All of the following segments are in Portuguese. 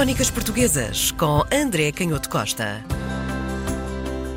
Crónicas Portuguesas com André Canhoto Costa.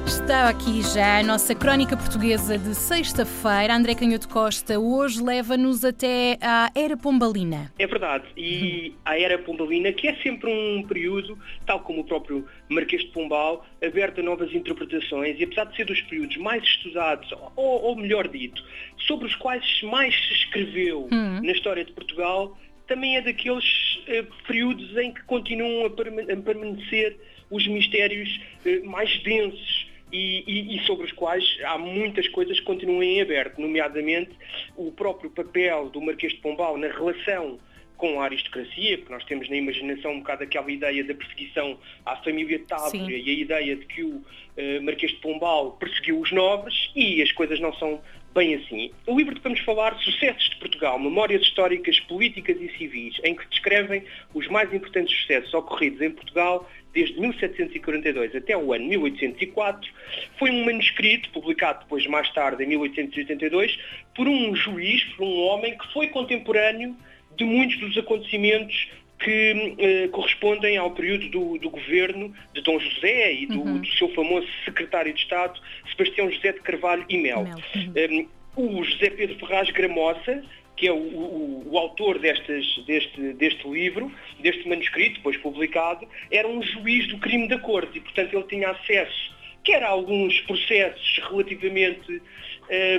Está aqui já a nossa crónica portuguesa de sexta-feira. André Canhoto Costa hoje leva-nos até à Era Pombalina. É verdade, e a Era Pombalina, que é sempre um período, tal como o próprio Marquês de Pombal, aberto a novas interpretações, e apesar de ser dos períodos mais estudados, ou, ou melhor dito, sobre os quais mais se escreveu hum. na história de Portugal, também é daqueles uh, períodos em que continuam a, permanecer os mistérios uh, mais densos e, e, e, sobre os quais há muitas coisas que continuam em aberto, nomeadamente o próprio papel do Marquês de Pombal na relação com a aristocracia, porque nós temos na imaginação um bocado aquela ideia da perseguição à família Távora e a ideia de que o uh, Marquês de Pombal perseguiu os nobres e as coisas não são bem assim. O livro de que vamos falar, Sucessos de Portugal, Memórias Históricas, Políticas e Civis, em que descrevem os mais importantes sucessos ocorridos em Portugal desde 1742 até o ano 1804, foi um manuscrito publicado depois, mais tarde, em 1882, por um juiz, por um homem que foi contemporâneo de muitos dos acontecimentos que eh, correspondem ao período do, do, governo de Dom José e do, uhum. do, seu famoso secretário de Estado, Sebastião José de Carvalho e Mel. Mel. Uhum. Um, o José Pedro Ferraz Gramosa, que é o, o, o autor destes, deste, deste livro, deste manuscrito, depois publicado, era um juiz do crime da corte e, portanto, ele tinha acesso quer alguns processos relativamente,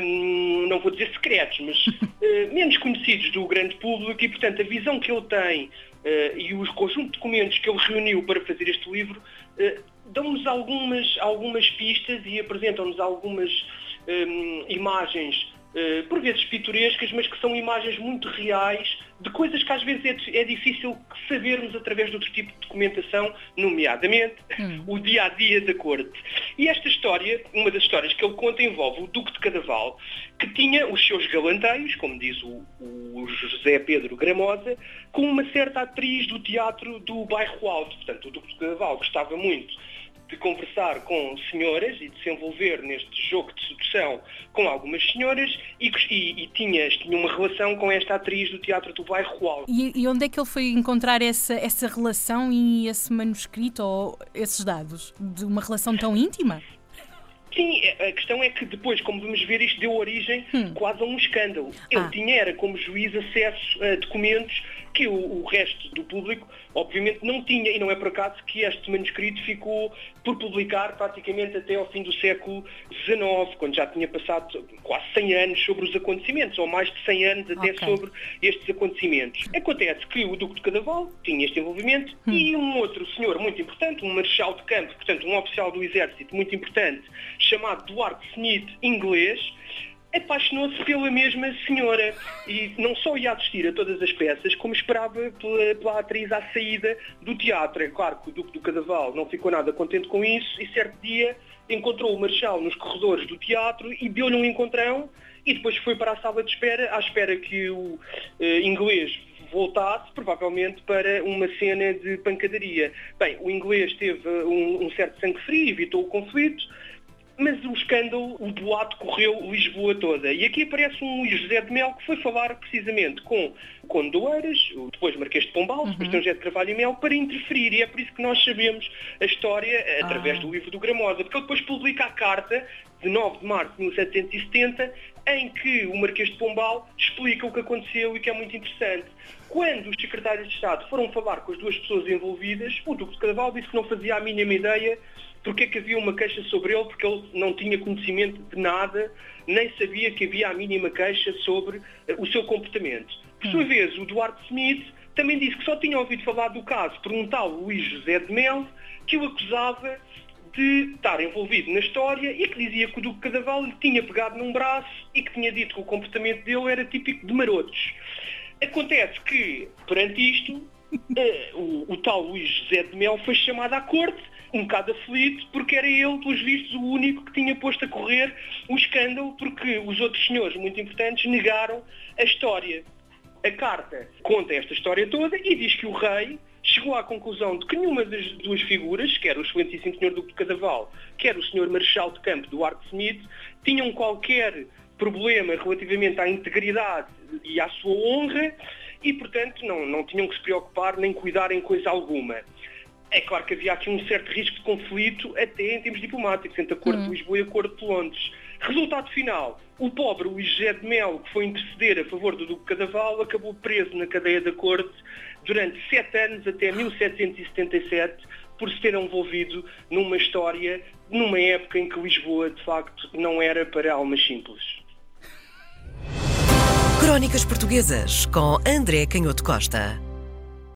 um, não vou dizer secretos, mas uh, menos conhecidos do grande público e, portanto, a visão que ele tem uh, e os conjunto de documentos que ele reuniu para fazer este livro uh, dão-nos algumas, algumas pistas e apresentam-nos algumas um, imagens por vezes pitorescas, mas que são imagens muito reais de coisas que às vezes é, é difícil sabermos através de outro tipo de documentação, nomeadamente hum. o dia a dia da corte. E esta história, uma das histórias que ele conta, envolve o Duque de Cadaval, que tinha os seus galanteios, como diz o, o José Pedro Gramosa, com uma certa atriz do teatro do Bairro Alto. Portanto, o Duque de Cadaval gostava muito de conversar com senhoras e de se envolver neste jogo de sedução com algumas senhoras e, e, e tinha, tinha uma relação com esta atriz do Teatro do Bairro Alto. E, e, onde é que ele foi encontrar essa, essa relação e esse manuscrito ou esses dados? De uma relação tão íntima? Sim, a questão é que depois, como vamos ver, isto deu origem hum. quase a um escândalo. Ele ah. tinha, era como juiz, acesso a documentos que o, o, resto do público, obviamente, não tinha. E não é por acaso que este manuscrito ficou por publicar praticamente até ao fim do século XIX, quando já tinha passado quase 100 anos sobre os acontecimentos, ou mais de 100 anos até okay. sobre estes acontecimentos. Acontece que o Duque de Cadaval tinha este envolvimento hum. e um outro senhor muito importante, um marechal de campo, portanto um oficial do exército muito importante, chamado Duarte Smith, inglês, apaixonou-se pela mesma senhora e não só ia assistir a todas as peças, como esperava pela, pela, atriz à saída do teatro. É claro que o Duque do Cadaval não ficou nada contente com isso e certo dia encontrou o Marechal nos corredores do teatro e deu-lhe um encontrão e depois foi para a sala de espera à espera que o uh, inglês voltasse, provavelmente, para uma cena de pancadaria. Bem, o inglês teve um, um certo sangue frio, evitou o conflito, mas o escândalo, o boato correu Lisboa toda. E aqui aparece um Luís José de Mel que foi falar precisamente com o Conde do Eiras, depois Marquês de Pombal, uhum. Sebastião José de Carvalho e Mel, para interferir. E é por isso que nós sabemos a história através ah. do livro do Gramosa, porque ele depois publica a carta de 9 de março de 1770, em que o Marquês de Pombal explica o que aconteceu e que é muito interessante. Quando os secretários de Estado foram falar com as duas pessoas envolvidas, o Duque de Cadaval disse que não fazia a mínima ideia porque é que havia uma queixa sobre ele, porque ele não tinha conhecimento de nada, nem sabia que havia a mínima queixa sobre uh, o seu comportamento. Por sua hum. vez, o Duarte Smith também disse que só tinha ouvido falar do caso por um tal Luís José de Mel, que o acusava de estar envolvido na história e que dizia que o Duque Cadaval lhe tinha pegado num braço e que tinha dito que o comportamento dele era típico de marotos. Acontece que, perante isto, uh, o, o, tal Luís José de Mel foi chamado à corte um bocado aflito, porque era ele, pelos vistos, o único que tinha posto a correr o escândalo, porque os outros senhores muito importantes negaram a história. A carta conta esta história toda e diz que o rei chegou à conclusão de que nenhuma das duas figuras, quer o excelentíssimo senhor Duque de Cadaval, quer o senhor Marechal de Campo Duarte Smith, tinham qualquer problema relativamente à integridade e à sua honra e, portanto, não, não tinham que se preocupar nem cuidar em coisa alguma. É claro que havia aqui um certo risco de conflito, até em termos diplomáticos, entre a Corte uhum. de Lisboa e a Corte de Londres. Resultado final, o pobre Luís José de Melo, que foi interceder a favor do Duque Cadaval, acabou preso na cadeia da Corte durante sete anos, até 1777, por se ter envolvido numa história, numa época em que Lisboa, de facto, não era para almas simples. Crónicas Portuguesas, com André Canhoto Costa.